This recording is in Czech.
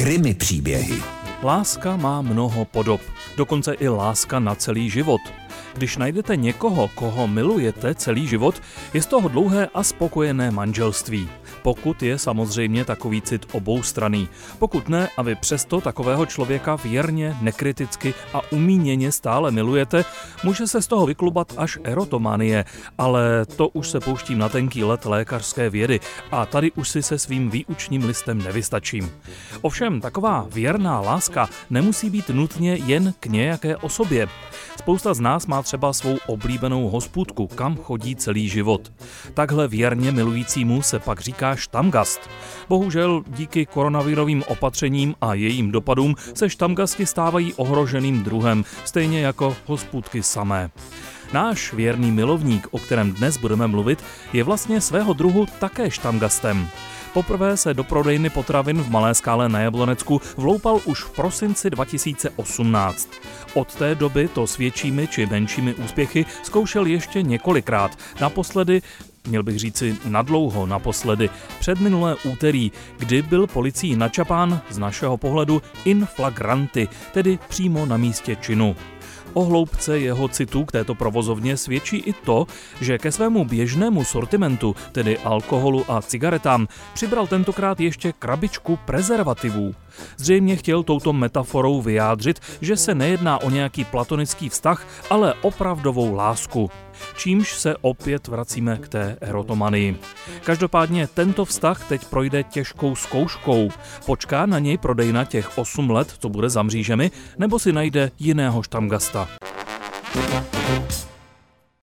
Krymy příběhy. Láska má mnoho podob, dokonce i láska na celý život. Když najdete někoho, koho milujete celý život, je z toho dlouhé a spokojené manželství. Pokud je samozřejmě takový cit oboustraný. Pokud ne a vy přesto takového člověka věrně, nekriticky a umíněně stále milujete, může se z toho vyklubat až erotomanie, ale to už se pouštím na tenký let lékařské vědy a tady už si se svým výučním listem nevystačím. Ovšem, taková věrná láska nemusí být nutně jen k nějaké osobě. Spousta z nás má třeba svou oblíbenou hospůdku, kam chodí celý život. Takhle věrně milujícímu se pak říká štamgast. Bohužel díky koronavirovým opatřením a jejím dopadům se štamgasti stávají ohroženým druhem, stejně jako hospůdky samé. Náš věrný milovník, o kterém dnes budeme mluvit, je vlastně svého druhu také štamgastem. Poprvé se do prodejny potravin v Malé skále na Jablonecku vloupal už v prosinci 2018. Od té doby to s většími či menšími úspěchy zkoušel ještě několikrát. Naposledy měl bych říci nadlouho naposledy, před minulé úterý, kdy byl policií načapán z našeho pohledu in flagranti, tedy přímo na místě činu. O hloubce jeho citu k této provozovně svědčí i to, že ke svému běžnému sortimentu, tedy alkoholu a cigaretám, přibral tentokrát ještě krabičku prezervativů. Zřejmě chtěl touto metaforou vyjádřit, že se nejedná o nějaký platonický vztah, ale opravdovou lásku. Čímž se opět vracíme k té erotomanii. Každopádně tento vztah teď projde těžkou zkouškou. Počká na něj prodejna těch 8 let, co bude za mřížemi, nebo si najde jiného štamgasta.